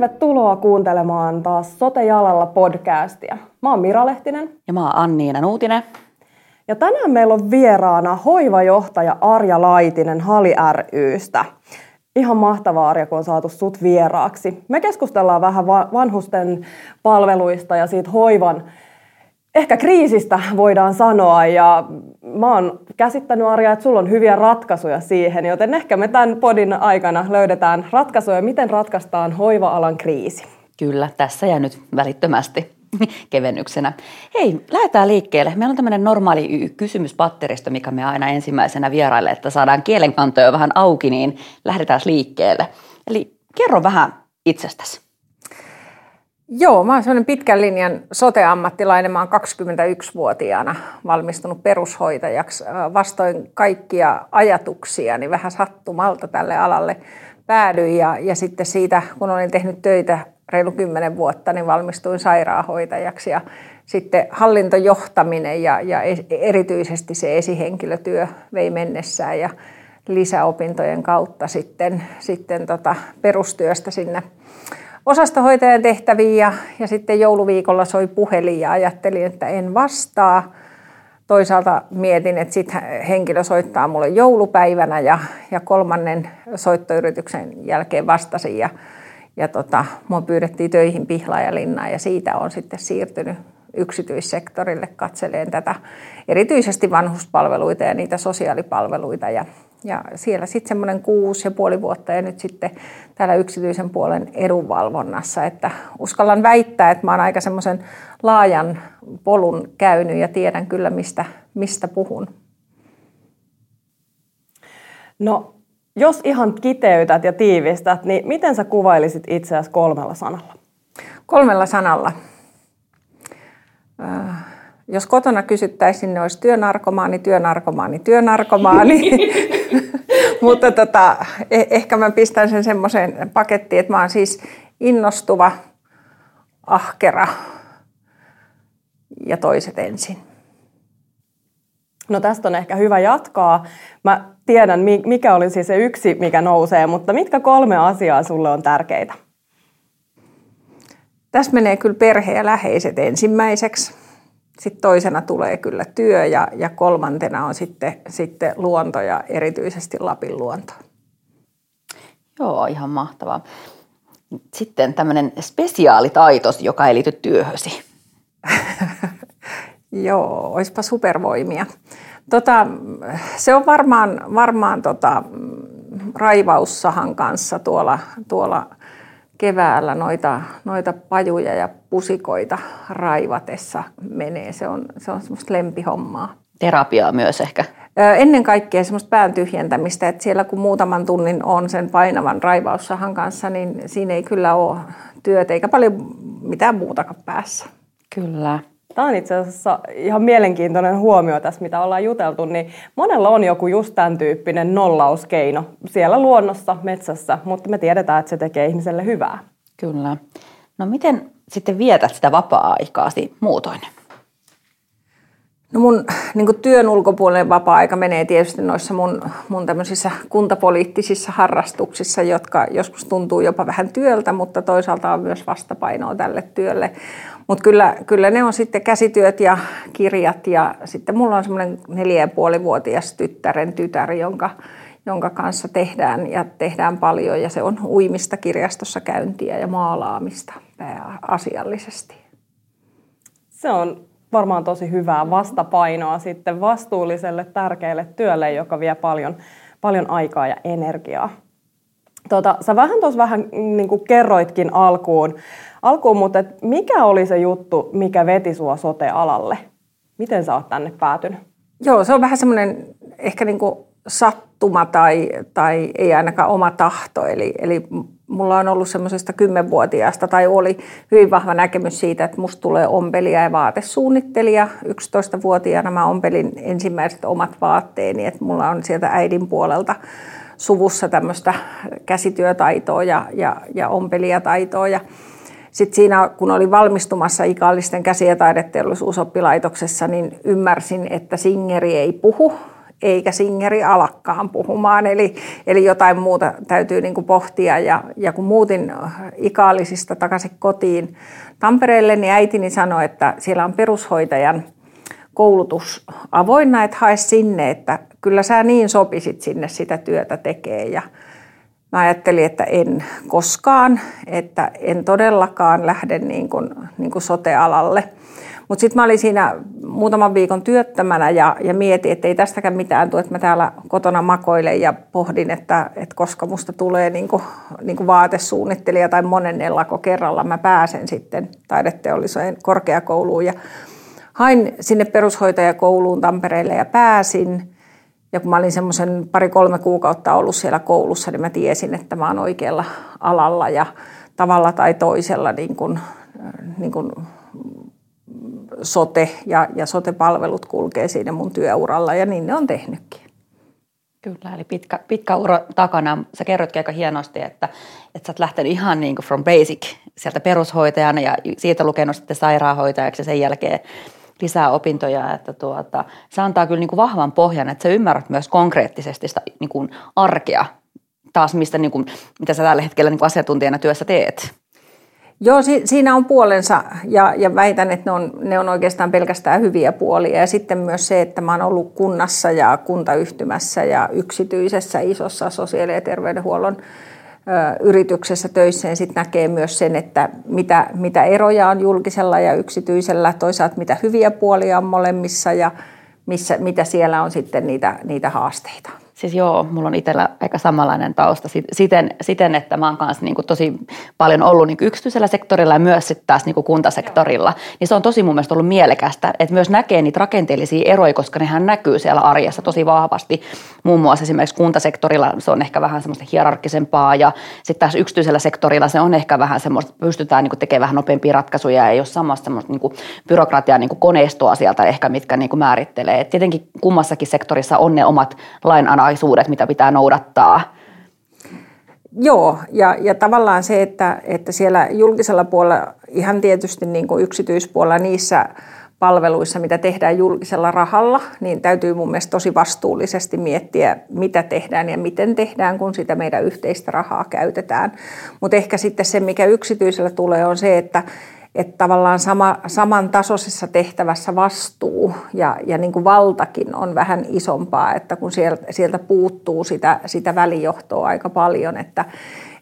Tervetuloa kuuntelemaan taas Sote-jalalla podcastia. Mä oon Mira Lehtinen. Ja mä oon Anniina Nuutinen. Ja tänään meillä on vieraana hoivajohtaja Arja Laitinen Hali rystä. Ihan mahtavaa Arja, kun on saatu sut vieraaksi. Me keskustellaan vähän vanhusten palveluista ja siitä hoivan ehkä kriisistä voidaan sanoa. Ja mä oon käsittänyt Arja, että sulla on hyviä ratkaisuja siihen, joten ehkä me tämän podin aikana löydetään ratkaisuja, miten ratkaistaan hoiva-alan kriisi. Kyllä, tässä ja nyt välittömästi kevennyksenä. Hei, lähdetään liikkeelle. Meillä on tämmöinen normaali kysymyspatteristo, mikä me aina ensimmäisenä vieraille, että saadaan kielenkantoja vähän auki, niin lähdetään liikkeelle. Eli kerro vähän itsestäsi. Joo, mä oon sellainen pitkän linjan sote-ammattilainen. Mä oon 21-vuotiaana valmistunut perushoitajaksi vastoin kaikkia ajatuksia, niin vähän sattumalta tälle alalle päädyin. Ja, ja sitten siitä, kun olin tehnyt töitä reilu 10 vuotta, niin valmistuin sairaanhoitajaksi. Ja sitten hallintojohtaminen ja, ja erityisesti se esihenkilötyö vei mennessään ja lisäopintojen kautta sitten, sitten tota perustyöstä sinne osastohoitajan tehtäviin ja, ja sitten jouluviikolla soi puhelin ja ajattelin, että en vastaa. Toisaalta mietin, että sitten henkilö soittaa mulle joulupäivänä ja, ja kolmannen soittoyrityksen jälkeen vastasin ja, ja tota, mua pyydettiin töihin Pihlaajalinnaan ja siitä on sitten siirtynyt yksityissektorille katseleen tätä erityisesti vanhuspalveluita ja niitä sosiaalipalveluita ja, ja siellä sitten semmoinen kuusi ja puoli vuotta ja nyt sitten täällä yksityisen puolen edunvalvonnassa. Että uskallan väittää, että mä oon aika semmoisen laajan polun käynyt ja tiedän kyllä, mistä, mistä puhun. No, jos ihan kiteytät ja tiivistät, niin miten sä kuvailisit itseäsi kolmella sanalla? Kolmella sanalla. Jos kotona kysyttäisiin, niin olisi työnarkomaani, työnarkomaani, työnarkomaani. Mutta tota, eh- ehkä mä pistän sen semmoiseen pakettiin, että mä oon siis innostuva, ahkera ja toiset ensin. No tästä on ehkä hyvä jatkaa. Mä tiedän, mikä olisi se yksi, mikä nousee, mutta mitkä kolme asiaa sulle on tärkeitä? Tässä menee kyllä perhe ja läheiset ensimmäiseksi. Sitten toisena tulee kyllä työ ja, ja kolmantena on sitten, sitten luonto ja erityisesti Lapin luonto. Joo, ihan mahtavaa. Sitten tämmöinen spesiaalitaitos, joka ei liity työhösi. Joo, olisipa supervoimia. Tota, se on varmaan, varmaan tota, raivaussahan kanssa tuolla, tuolla keväällä noita, noita pajuja ja pusikoita raivatessa menee. Se on, se on semmoista lempihommaa. Terapiaa myös ehkä. Ennen kaikkea semmoista pään tyhjentämistä, että siellä kun muutaman tunnin on sen painavan raivaussahan kanssa, niin siinä ei kyllä ole työtä eikä paljon mitään muutakaan päässä. Kyllä. Tämä on itse asiassa ihan mielenkiintoinen huomio tässä, mitä ollaan juteltu, niin monella on joku just tämän tyyppinen nollauskeino siellä luonnossa, metsässä, mutta me tiedetään, että se tekee ihmiselle hyvää. Kyllä. No miten sitten vietät sitä vapaa-aikaasi muutoin? No mun niin työn ulkopuolinen vapaa-aika menee tietysti noissa mun, mun tämmöisissä kuntapoliittisissa harrastuksissa, jotka joskus tuntuu jopa vähän työltä, mutta toisaalta on myös vastapainoa tälle työlle. Mutta kyllä, kyllä ne on sitten käsityöt ja kirjat ja sitten mulla on semmoinen neljä ja puoli vuotias tyttären tytär, jonka, jonka kanssa tehdään ja tehdään paljon ja se on uimista kirjastossa käyntiä ja maalaamista pääasiallisesti. Se on varmaan tosi hyvää vastapainoa sitten vastuulliselle tärkeälle työlle, joka vie paljon, paljon aikaa ja energiaa. Tota, sä vähän tuossa vähän niin kuin kerroitkin alkuun, alkuun mutta et mikä oli se juttu, mikä veti sua sote-alalle? Miten sä oot tänne päätynyt? Joo, se on vähän semmoinen ehkä niin kuin sattuma tai, tai ei ainakaan oma tahto. Eli, eli mulla on ollut semmoisesta kymmenvuotiaasta tai oli hyvin vahva näkemys siitä, että musta tulee ompelija ja vaatesuunnittelija. 11-vuotiaana mä ompelin ensimmäiset omat vaatteeni, että mulla on sieltä äidin puolelta suvussa tämmöistä käsityötaitoa ja, ja, ja ompelijataitoa. Ja sitten siinä, kun olin valmistumassa Ikallisten käsi- ja taideteollisuusoppilaitoksessa, niin ymmärsin, että singeri ei puhu eikä singeri alakkaan puhumaan. Eli, eli jotain muuta täytyy niin kuin pohtia. Ja, ja kun muutin ikaalisista takaisin kotiin Tampereelle, niin äitini sanoi, että siellä on perushoitajan koulutus avoinna, että hae sinne, että kyllä sä niin sopisit sinne sitä työtä tekee. Ja mä ajattelin, että en koskaan, että en todellakaan lähde niin kuin, niin kuin sote-alalle – mutta sitten mä olin siinä muutaman viikon työttömänä ja, ja mietin, että ei tästäkään mitään tule, että mä täällä kotona makoilen ja pohdin, että, että koska musta tulee niin kuin, niin kuin vaatesuunnittelija tai monennellako kerralla mä pääsen sitten taideteollisuuden korkeakouluun. Ja hain sinne perushoitajakouluun Tampereelle ja pääsin. Ja kun mä olin semmoisen pari-kolme kuukautta ollut siellä koulussa, niin mä tiesin, että mä oon oikealla alalla ja tavalla tai toisella niin kuin, niin kuin sote ja, ja sote-palvelut kulkee siinä mun työuralla ja niin ne on tehnytkin. Kyllä, eli pitkä, pitkä ura takana. Sä kerroitkin aika hienosti, että, että sä oot lähtenyt ihan niin kuin from basic sieltä perushoitajana ja siitä lukenut sitten sairaanhoitajaksi ja sen jälkeen lisää opintoja, että tuota, se antaa kyllä niin kuin vahvan pohjan, että sä ymmärrät myös konkreettisesti sitä niin kuin arkea taas, mistä, niin kuin, mitä sä tällä hetkellä niin kuin asiantuntijana työssä teet. Joo, si- siinä on puolensa ja, ja väitän, että ne on, ne on oikeastaan pelkästään hyviä puolia. Ja sitten myös se, että mä oon ollut kunnassa ja kuntayhtymässä ja yksityisessä isossa sosiaali- ja terveydenhuollon yrityksessä töissä, ja sitten näkee myös sen, että mitä, mitä eroja on julkisella ja yksityisellä, toisaalta mitä hyviä puolia on molemmissa ja missä, mitä siellä on sitten niitä, niitä haasteita. Siis joo, mulla on itsellä aika samanlainen tausta siten, siten että mä oon kanssa niin tosi paljon ollut niin yksityisellä sektorilla ja myös sitten taas niin kuntasektorilla. Niin se on tosi mun mielestä ollut mielekästä, että myös näkee niitä rakenteellisia eroja, koska nehän näkyy siellä arjessa tosi vahvasti. Muun muassa esimerkiksi kuntasektorilla se on ehkä vähän semmoista hierarkkisempaa ja sitten taas yksityisellä sektorilla se on ehkä vähän semmoista, pystytään niin tekemään vähän nopeampia ratkaisuja ja ei ole samasta semmoista niin byrokratiaa niin koneistoa sieltä ehkä, mitkä niin määrittelee. Et tietenkin kummassakin sektorissa on ne omat lainana salaisuudet, mitä pitää noudattaa. Joo, ja, ja tavallaan se, että, että siellä julkisella puolella, ihan tietysti niin kuin yksityispuolella niissä palveluissa, mitä tehdään julkisella rahalla, niin täytyy mun mielestä tosi vastuullisesti miettiä, mitä tehdään ja miten tehdään, kun sitä meidän yhteistä rahaa käytetään. Mutta ehkä sitten se, mikä yksityisellä tulee, on se, että että tavallaan sama, samantasoisessa tehtävässä vastuu ja, ja niin kuin valtakin on vähän isompaa, että kun sieltä, sieltä puuttuu sitä, sitä välijohtoa aika paljon, että,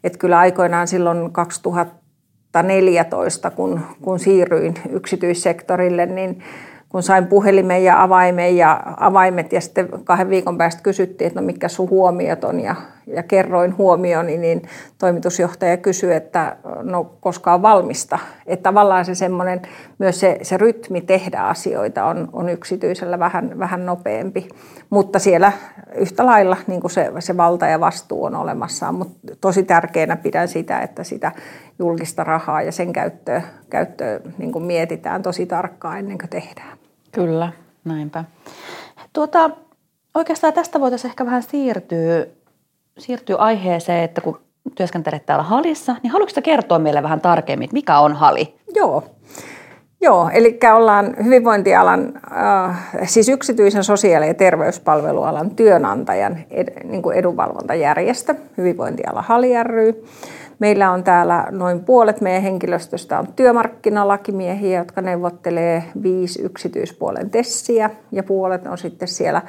että kyllä aikoinaan silloin 2014, kun, kun siirryin yksityissektorille, niin kun sain puhelimen ja avaimen ja avaimet ja sitten kahden viikon päästä kysyttiin, että no mitkä sun huomiot on ja, ja kerroin huomioni, niin toimitusjohtaja kysyi, että no koska on valmista. Että tavallaan se semmoinen, myös se, se rytmi tehdä asioita on, on yksityisellä vähän, vähän nopeampi, mutta siellä yhtä lailla niin kuin se, se valta ja vastuu on olemassa, mutta tosi tärkeänä pidän sitä, että sitä julkista rahaa ja sen käyttöä, käyttöä niin kuin mietitään tosi tarkkaan ennen kuin tehdään. Kyllä, näinpä. Tuota, oikeastaan tästä voitaisiin ehkä vähän siirtyä, siirtyä aiheeseen, että kun työskentelet täällä Halissa, niin haluatko kertoa meille vähän tarkemmin, mikä on Hali? Joo. Joo, eli ollaan hyvinvointialan, äh, siis yksityisen sosiaali- ja terveyspalvelualan työnantajan ed, niin kuin edunvalvontajärjestö, hyvinvointiala Hali ry. Meillä on täällä noin puolet meidän henkilöstöstä on työmarkkinalakimiehiä, jotka neuvottelee viisi yksityispuolen tessiä ja puolet on sitten siellä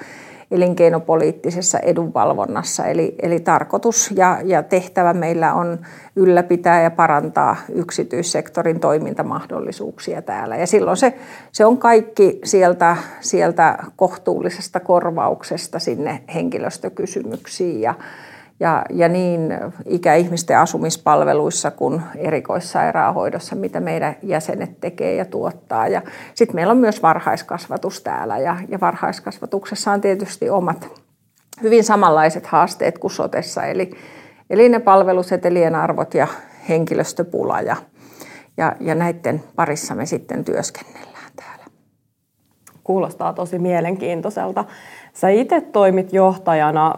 elinkeinopoliittisessa edunvalvonnassa. Eli, eli tarkoitus ja, ja tehtävä meillä on ylläpitää ja parantaa yksityissektorin toimintamahdollisuuksia täällä. Ja silloin se, se on kaikki sieltä, sieltä kohtuullisesta korvauksesta sinne henkilöstökysymyksiin ja, ja, ja niin ikäihmisten asumispalveluissa kuin erikoissairaanhoidossa, mitä meidän jäsenet tekee ja tuottaa. Ja sitten meillä on myös varhaiskasvatus täällä ja, ja varhaiskasvatuksessa on tietysti omat hyvin samanlaiset haasteet kuin sotessa, eli, eli ne palvelusetelien arvot ja henkilöstöpula ja, ja, ja näiden parissa me sitten työskennellään. Kuulostaa tosi mielenkiintoiselta. Sä itse toimit johtajana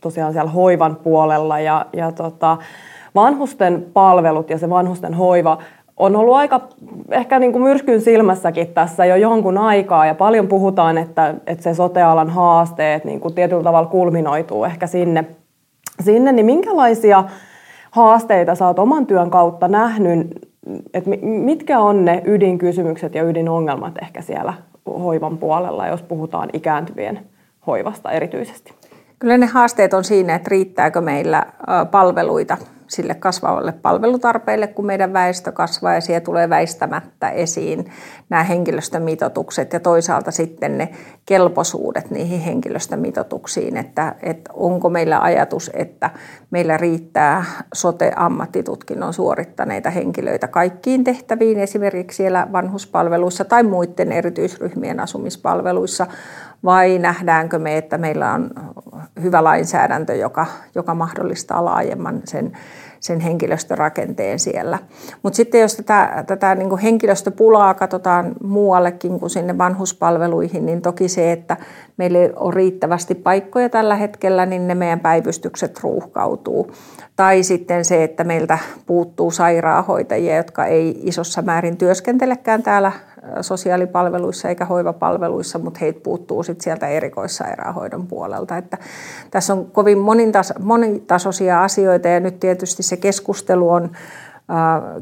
tosiaan siellä hoivan puolella ja, ja tota, vanhusten palvelut ja se vanhusten hoiva on ollut aika ehkä niin kuin myrskyn silmässäkin tässä jo jonkun aikaa ja paljon puhutaan, että, että se sotealan haasteet niin kuin tietyllä tavalla kulminoituu ehkä sinne, sinne, niin minkälaisia haasteita sä oot oman työn kautta nähnyt, että mitkä on ne ydinkysymykset ja ydinongelmat ehkä siellä hoivan puolella, jos puhutaan ikääntyvien hoivasta erityisesti? Kyllä ne haasteet on siinä, että riittääkö meillä palveluita sille kasvavalle palvelutarpeelle, kun meidän väestö kasvaa ja siellä tulee väistämättä esiin nämä henkilöstömitoitukset ja toisaalta sitten ne kelpoisuudet niihin henkilöstömitoituksiin, että, että onko meillä ajatus, että meillä riittää sote-ammattitutkinnon suorittaneita henkilöitä kaikkiin tehtäviin, esimerkiksi siellä vanhuspalveluissa tai muiden erityisryhmien asumispalveluissa, vai nähdäänkö me, että meillä on hyvä lainsäädäntö, joka, joka mahdollistaa laajemman sen, sen henkilöstörakenteen siellä. Mutta sitten jos tätä, tätä niin kuin henkilöstöpulaa katsotaan muuallekin kuin sinne vanhuspalveluihin, niin toki se, että meillä on riittävästi paikkoja tällä hetkellä, niin ne meidän päivystykset ruuhkautuu. Tai sitten se, että meiltä puuttuu sairaanhoitajia, jotka ei isossa määrin työskentelekään täällä sosiaalipalveluissa eikä hoivapalveluissa, mutta heitä puuttuu sit sieltä erikoissairaanhoidon puolelta. Että tässä on kovin monitasoisia asioita ja nyt tietysti se keskustelu on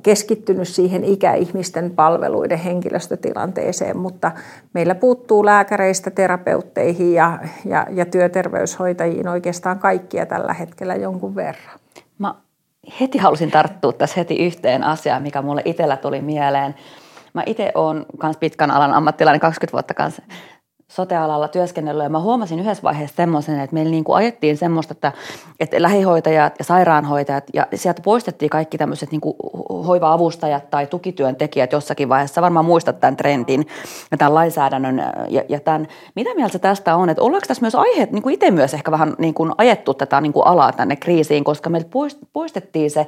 keskittynyt siihen ikäihmisten palveluiden henkilöstötilanteeseen, mutta meillä puuttuu lääkäreistä terapeutteihin ja, ja, ja työterveyshoitajiin oikeastaan kaikkia tällä hetkellä jonkun verran. Mä heti halusin tarttua tässä heti yhteen asiaan, mikä mulle itsellä tuli mieleen. Mä itse olen myös pitkän alan ammattilainen, 20 vuotta kanssa sotealalla työskennellyt ja mä huomasin yhdessä vaiheessa semmoisen, että meillä niin kuin ajettiin semmoista, että, että lähihoitajat ja sairaanhoitajat ja sieltä poistettiin kaikki tämmöiset niin kuin hoiva-avustajat tai tukityöntekijät jossakin vaiheessa. Varmaan muistat tämän trendin ja tämän lainsäädännön ja, ja tämän. Mitä mieltä tästä on, että ollaanko tässä myös aiheet, niin kuin itse myös ehkä vähän niin kuin ajettu tätä niin kuin alaa tänne kriisiin, koska meiltä poistettiin se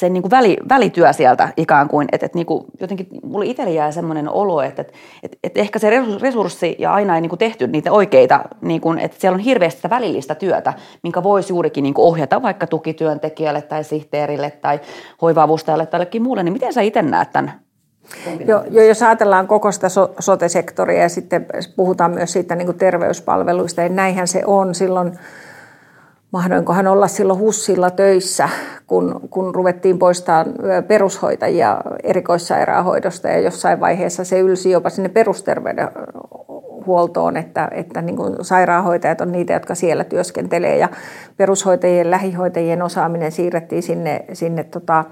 sen niin kuin väli, välityö sieltä ikään kuin, että, että niin kuin jotenkin mulle itselle jää semmoinen olo, että, että, että, että ehkä se resurssi ja aina ei niin kuin tehty niitä oikeita, niin kuin, että siellä on hirveästi sitä välillistä työtä, minkä voisi juurikin niin kuin ohjata vaikka tukityöntekijälle tai sihteerille tai hoiva-avustajalle tai jollekin muulle, niin miten sä itse näet tämän Jo, jo, jos ajatellaan koko sitä so, sote-sektoria ja sitten puhutaan myös siitä niin kuin terveyspalveluista, niin näinhän se on. Silloin – mahdoinkohan olla silloin HUSilla töissä, kun, kun ruvettiin poistaa perushoitajia erikoissairaanhoidosta ja jossain vaiheessa se ylsi jopa sinne perusterveydenhuoltoon, että, että niin kuin sairaanhoitajat on niitä, jotka siellä työskentelee ja perushoitajien, lähihoitajien osaaminen siirrettiin sinne, sinne tota,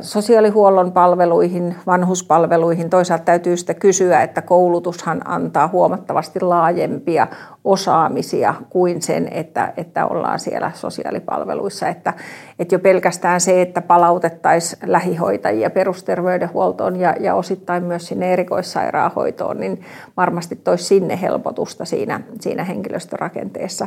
sosiaalihuollon palveluihin, vanhuspalveluihin. Toisaalta täytyy sitä kysyä, että koulutushan antaa huomattavasti laajempia osaamisia kuin sen, että, että ollaan siellä sosiaalipalveluissa. Että, että jo pelkästään se, että palautettaisiin lähihoitajia perusterveydenhuoltoon ja, ja osittain myös sinne erikoissairaanhoitoon, niin varmasti toisi sinne helpotusta siinä, siinä henkilöstörakenteessa.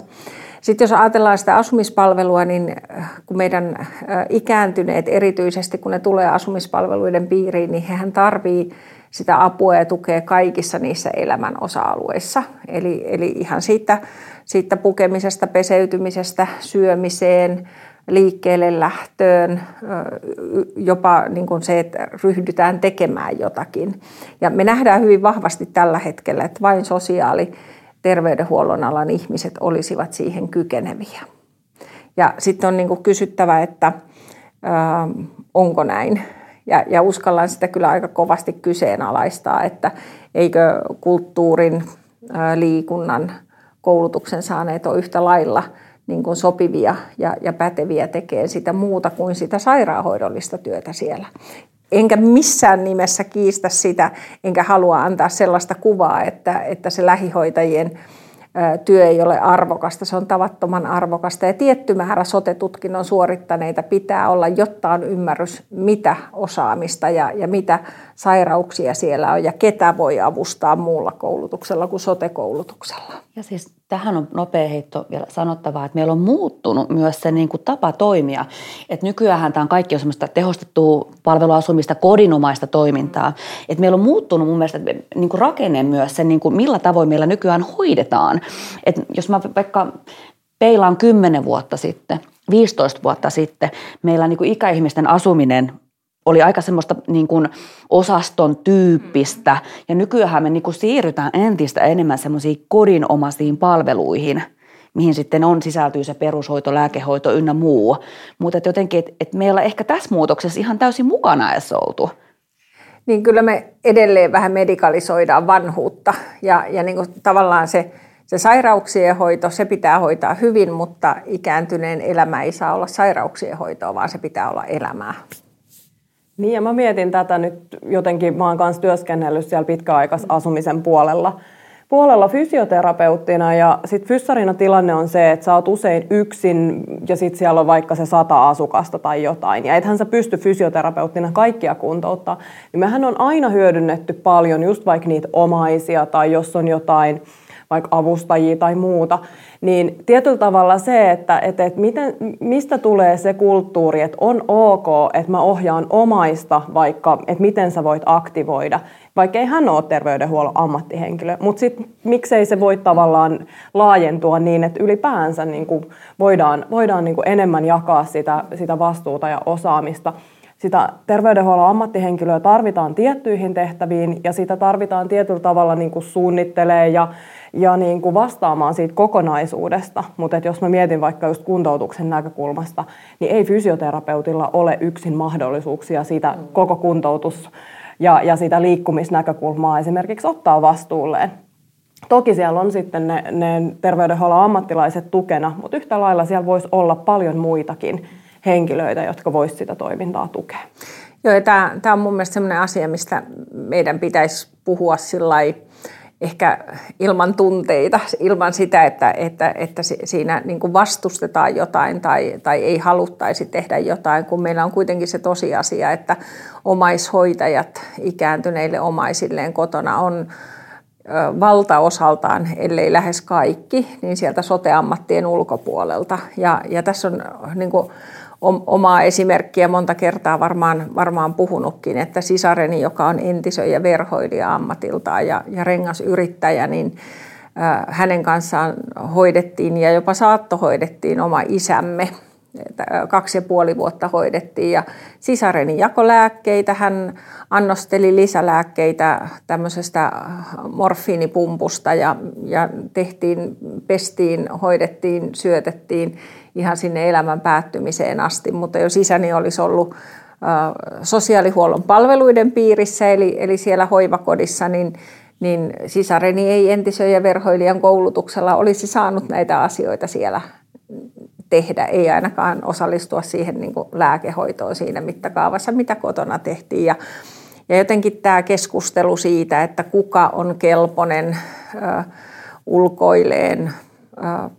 Sitten jos ajatellaan sitä asumispalvelua, niin äh, kun meidän äh, ikääntyneet erityisesti, kun ne tulee asumispalveluiden piiriin, niin hehän tarvii sitä apua ja tukea kaikissa niissä elämän osa-alueissa. Eli, eli ihan siitä, siitä pukemisesta, peseytymisestä, syömiseen, liikkeelle lähtöön, jopa niin kuin se, että ryhdytään tekemään jotakin. Ja me nähdään hyvin vahvasti tällä hetkellä, että vain sosiaali- terveydenhuollon alan ihmiset olisivat siihen kykeneviä. Ja sitten on niin kuin kysyttävä, että onko näin. Ja, ja uskallan sitä kyllä aika kovasti kyseenalaistaa, että eikö kulttuurin, liikunnan, koulutuksen saaneet ole yhtä lailla niin kuin sopivia ja, ja päteviä tekee sitä muuta kuin sitä sairaanhoidollista työtä siellä. Enkä missään nimessä kiistä sitä, enkä halua antaa sellaista kuvaa, että, että se lähihoitajien työ ei ole arvokasta, se on tavattoman arvokasta. Ja tietty määrä sote-tutkinnon suorittaneita pitää olla, jotta on ymmärrys, mitä osaamista ja, ja mitä sairauksia siellä on ja ketä voi avustaa muulla koulutuksella kuin sote-koulutuksella. Ja siis tähän on nopea heitto vielä sanottavaa, että meillä on muuttunut myös se niin kuin tapa toimia. Että nykyään tämä on kaikki on semmoista tehostettua palveluasumista, kodinomaista toimintaa. Että meillä on muuttunut mun mielestä niin kuin rakenne myös se, niin kuin millä tavoin meillä nykyään hoidetaan. Että jos mä vaikka peilaan 10 vuotta sitten, 15 vuotta sitten, meillä niin kuin ikäihmisten asuminen oli aika semmoista niin kuin osaston tyyppistä. Ja nykyään me niin kuin siirrytään entistä enemmän semmoisiin kodinomaisiin palveluihin, mihin sitten on sisältyy se perushoito, lääkehoito ynnä muu. Mutta jotenkin, että et meillä ehkä tässä muutoksessa ihan täysin mukana edes oltu. Niin kyllä me edelleen vähän medikalisoidaan vanhuutta ja, ja niin kuin tavallaan se, se sairauksien hoito, se pitää hoitaa hyvin, mutta ikääntyneen elämä ei saa olla sairauksien hoitoa, vaan se pitää olla elämää. Niin ja mä mietin tätä nyt jotenkin, mä oon kanssa työskennellyt siellä pitkäaikaisasumisen puolella, puolella fysioterapeuttina ja sitten fyssarina tilanne on se, että sä oot usein yksin ja sitten siellä on vaikka se sata asukasta tai jotain. Ja ethän sä pysty fysioterapeuttina kaikkia kuntouttaa. Niin mehän on aina hyödynnetty paljon just vaikka niitä omaisia tai jos on jotain vaikka avustajia tai muuta, niin tietyllä tavalla se, että, että, että miten, mistä tulee se kulttuuri, että on ok, että mä ohjaan omaista vaikka, että miten sä voit aktivoida, vaikka ei hän ole terveydenhuollon ammattihenkilö, mutta sitten miksei se voi tavallaan laajentua niin, että ylipäänsä niin kuin voidaan, voidaan niin kuin enemmän jakaa sitä, sitä vastuuta ja osaamista. Sitä terveydenhuollon ammattihenkilöä tarvitaan tiettyihin tehtäviin ja sitä tarvitaan tietyllä tavalla niin kuin suunnittelee ja, ja niin kuin vastaamaan siitä kokonaisuudesta. Mutta jos mä mietin vaikka just kuntoutuksen näkökulmasta, niin ei fysioterapeutilla ole yksin mahdollisuuksia sitä koko kuntoutus ja, ja sitä liikkumisnäkökulmaa esimerkiksi ottaa vastuulleen. Toki siellä on sitten ne, ne terveydenhuollon ammattilaiset tukena, mutta yhtä lailla siellä voisi olla paljon muitakin henkilöitä, jotka voisivat sitä toimintaa tukea. Joo, ja tämä, tämä on mun mielestä sellainen asia, mistä meidän pitäisi puhua sillä ehkä ilman tunteita, ilman sitä, että, että, että siinä niin kuin vastustetaan jotain tai, tai ei haluttaisi tehdä jotain, kun meillä on kuitenkin se tosiasia, että omaishoitajat ikääntyneille omaisilleen kotona on valtaosaltaan, ellei lähes kaikki, niin sieltä soteammattien ulkopuolelta. Ja, ja tässä on niin kuin, omaa esimerkkiä monta kertaa varmaan, varmaan puhunutkin, että sisareni, joka on entisöjä verhoilija ammatiltaan ja, ja rengasyrittäjä, niin hänen kanssaan hoidettiin ja jopa saattohoidettiin oma isämme. Kaksi ja puoli vuotta hoidettiin ja sisareni jako lääkkeitä. Hän annosteli lisälääkkeitä tämmöisestä morfiinipumpusta ja, ja tehtiin, pestiin, hoidettiin, syötettiin ihan sinne elämän päättymiseen asti, mutta jos isäni olisi ollut sosiaalihuollon palveluiden piirissä, eli, eli siellä hoivakodissa, niin, niin sisareni ei entisöjä verhoilijan koulutuksella olisi saanut näitä asioita siellä tehdä, ei ainakaan osallistua siihen niin kuin lääkehoitoon siinä mittakaavassa, mitä kotona tehtiin. Ja, ja jotenkin tämä keskustelu siitä, että kuka on kelpoinen äh, ulkoileen äh,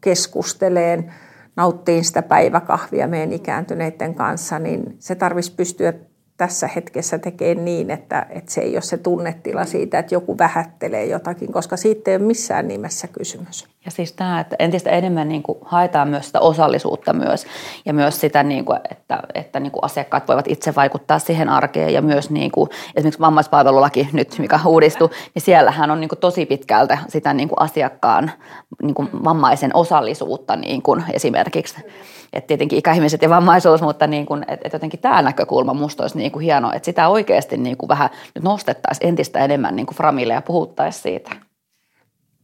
keskusteleen, nauttiin sitä päiväkahvia meidän ikääntyneiden kanssa, niin se tarvitsisi pystyä tässä hetkessä tekemään niin, että, että se ei ole se tunnetila siitä, että joku vähättelee jotakin, koska siitä ei ole missään nimessä kysymys. Ja siis tämä, että entistä enemmän niin kuin haetaan myös sitä osallisuutta myös ja myös sitä, niin kuin, että, että niin kuin asiakkaat voivat itse vaikuttaa siihen arkeen ja myös niin kuin, esimerkiksi vammaispalvelulaki nyt, mikä uudistuu, niin siellähän on niin kuin tosi pitkältä sitä niin kuin asiakkaan niin kuin vammaisen osallisuutta niin kuin esimerkiksi. Et tietenkin ikäihmiset ja vammaisuus, mutta niin kuin, et, et jotenkin tämä näkökulma musta olisi niin kuin hienoa, että sitä oikeasti niin kuin vähän nyt nostettaisiin entistä enemmän niin kuin framille ja puhuttaisiin siitä.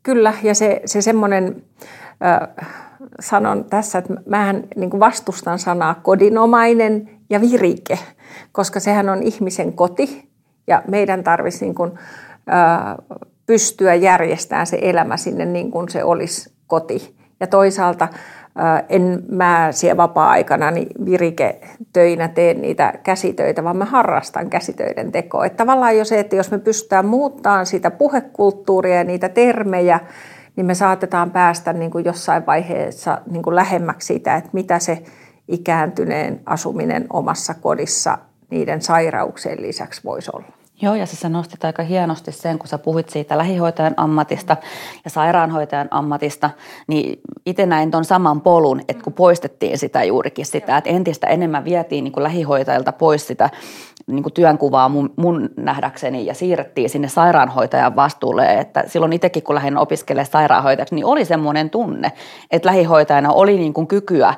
Kyllä, ja se, se semmoinen, äh, sanon tässä, että mähän niin kuin vastustan sanaa kodinomainen ja virike, koska sehän on ihmisen koti, ja meidän tarvitsisi niin kuin, äh, pystyä järjestämään se elämä sinne niin kuin se olisi koti. Ja toisaalta en mä siellä vapaa-aikana niin viriketöinä teen niitä käsitöitä, vaan mä harrastan käsitöiden tekoa. Että tavallaan jo se, että jos me pystytään muuttamaan sitä puhekulttuuria ja niitä termejä, niin me saatetaan päästä niin kuin jossain vaiheessa niin kuin lähemmäksi sitä, että mitä se ikääntyneen asuminen omassa kodissa niiden sairauksien lisäksi voisi olla. Joo, ja sä nostit aika hienosti sen, kun sä puhuit siitä lähihoitajan ammatista ja sairaanhoitajan ammatista, niin itse näin ton saman polun, että kun poistettiin sitä juurikin sitä, että entistä enemmän vietiin niin kuin lähihoitajilta pois sitä niin kuin työnkuvaa mun, mun nähdäkseni ja siirrettiin sinne sairaanhoitajan vastuulle, että silloin itsekin kun lähdin opiskelemaan sairaanhoitajaksi, niin oli semmoinen tunne, että lähihoitajana oli niin kuin kykyä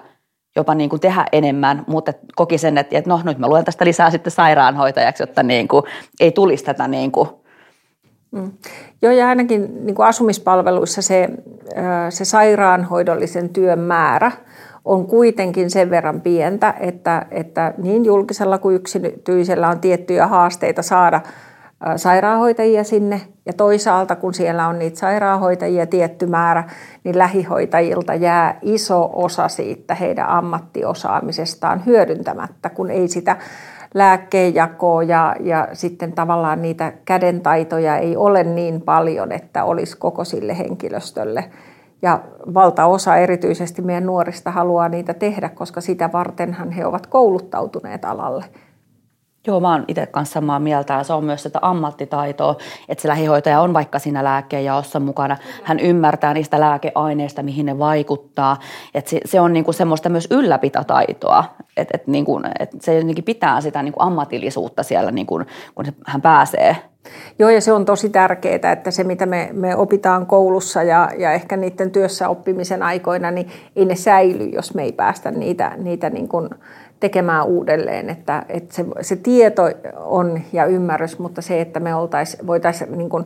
jopa niin kuin tehdä enemmän, mutta koki sen, että, no nyt mä luen tästä lisää sitten sairaanhoitajaksi, jotta niin kuin, ei tulisi tätä niin kuin, Mm. Joo, ja ainakin niin kuin asumispalveluissa se, se sairaanhoidollisen työn määrä on kuitenkin sen verran pientä, että, että niin julkisella kuin yksityisellä on tiettyjä haasteita saada sairaanhoitajia sinne. Ja toisaalta, kun siellä on niitä sairaanhoitajia tietty määrä, niin lähihoitajilta jää iso osa siitä heidän ammattiosaamisestaan hyödyntämättä, kun ei sitä lääkkeenjakoa ja, ja sitten tavallaan niitä kädentaitoja ei ole niin paljon, että olisi koko sille henkilöstölle. Ja valtaosa erityisesti meidän nuorista haluaa niitä tehdä, koska sitä vartenhan he ovat kouluttautuneet alalle. Joo, mä oon itse kanssa samaa mieltä ja se on myös sitä ammattitaitoa, että se lähihoitaja on vaikka siinä lääkkeenjaossa mukana. Hän ymmärtää niistä lääkeaineista, mihin ne vaikuttaa. Että se, se on niinku semmoista myös ylläpitotaitoa, että et niinku, et se jotenkin pitää sitä niinku ammatillisuutta siellä, niinku, kun hän pääsee Joo, ja se on tosi tärkeää, että se mitä me, me opitaan koulussa ja, ja ehkä niiden työssä oppimisen aikoina, niin ei ne säily, jos me ei päästä niitä, niitä niin kuin tekemään uudelleen. Että, että se, se tieto on ja ymmärrys, mutta se, että me voitaisiin niin kuin,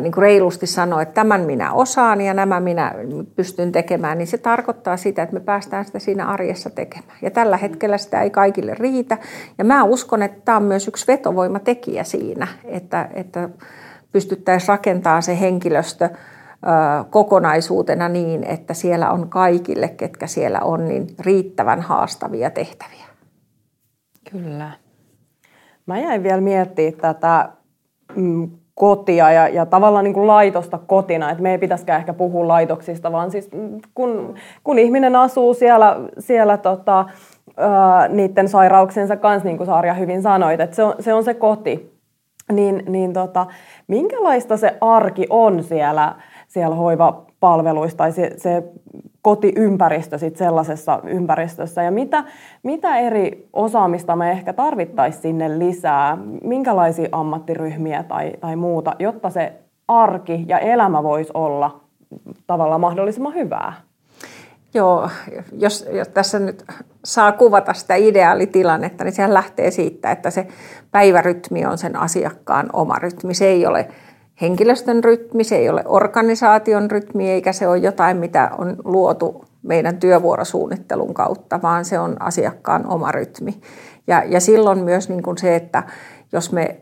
niin kuin reilusti sanoa, että tämän minä osaan ja nämä minä pystyn tekemään, niin se tarkoittaa sitä, että me päästään sitä siinä arjessa tekemään. Ja tällä hetkellä sitä ei kaikille riitä. Ja mä uskon, että tämä on myös yksi vetovoimatekijä siinä, että, että pystyttäisiin rakentamaan se henkilöstö kokonaisuutena niin, että siellä on kaikille, ketkä siellä on, niin riittävän haastavia tehtäviä. Kyllä. Mä jäin vielä miettimään tätä mm, kotia ja, ja tavallaan niin kuin laitosta kotina. että me ei pitäisikään ehkä puhua laitoksista, vaan siis mm, kun, kun ihminen asuu siellä, siellä tota, ää, niiden sairauksiensa kanssa, niin kuin Saarja hyvin sanoit, että se on se, on se koti, niin, niin tota, minkälaista se arki on siellä, siellä hoivapalveluissa tai se, se kotiympäristö sit sellaisessa ympäristössä ja mitä, mitä eri osaamista me ehkä tarvittaisiin sinne lisää, minkälaisia ammattiryhmiä tai, tai muuta, jotta se arki ja elämä voisi olla tavallaan mahdollisimman hyvää? Joo, jos, jos tässä nyt saa kuvata sitä ideaalitilannetta, niin sehän lähtee siitä, että se päivärytmi on sen asiakkaan oma rytmi. Se ei ole henkilöstön rytmi, se ei ole organisaation rytmi eikä se ole jotain, mitä on luotu meidän työvuorosuunnittelun kautta, vaan se on asiakkaan oma rytmi. Ja, ja silloin myös niin kuin se, että jos me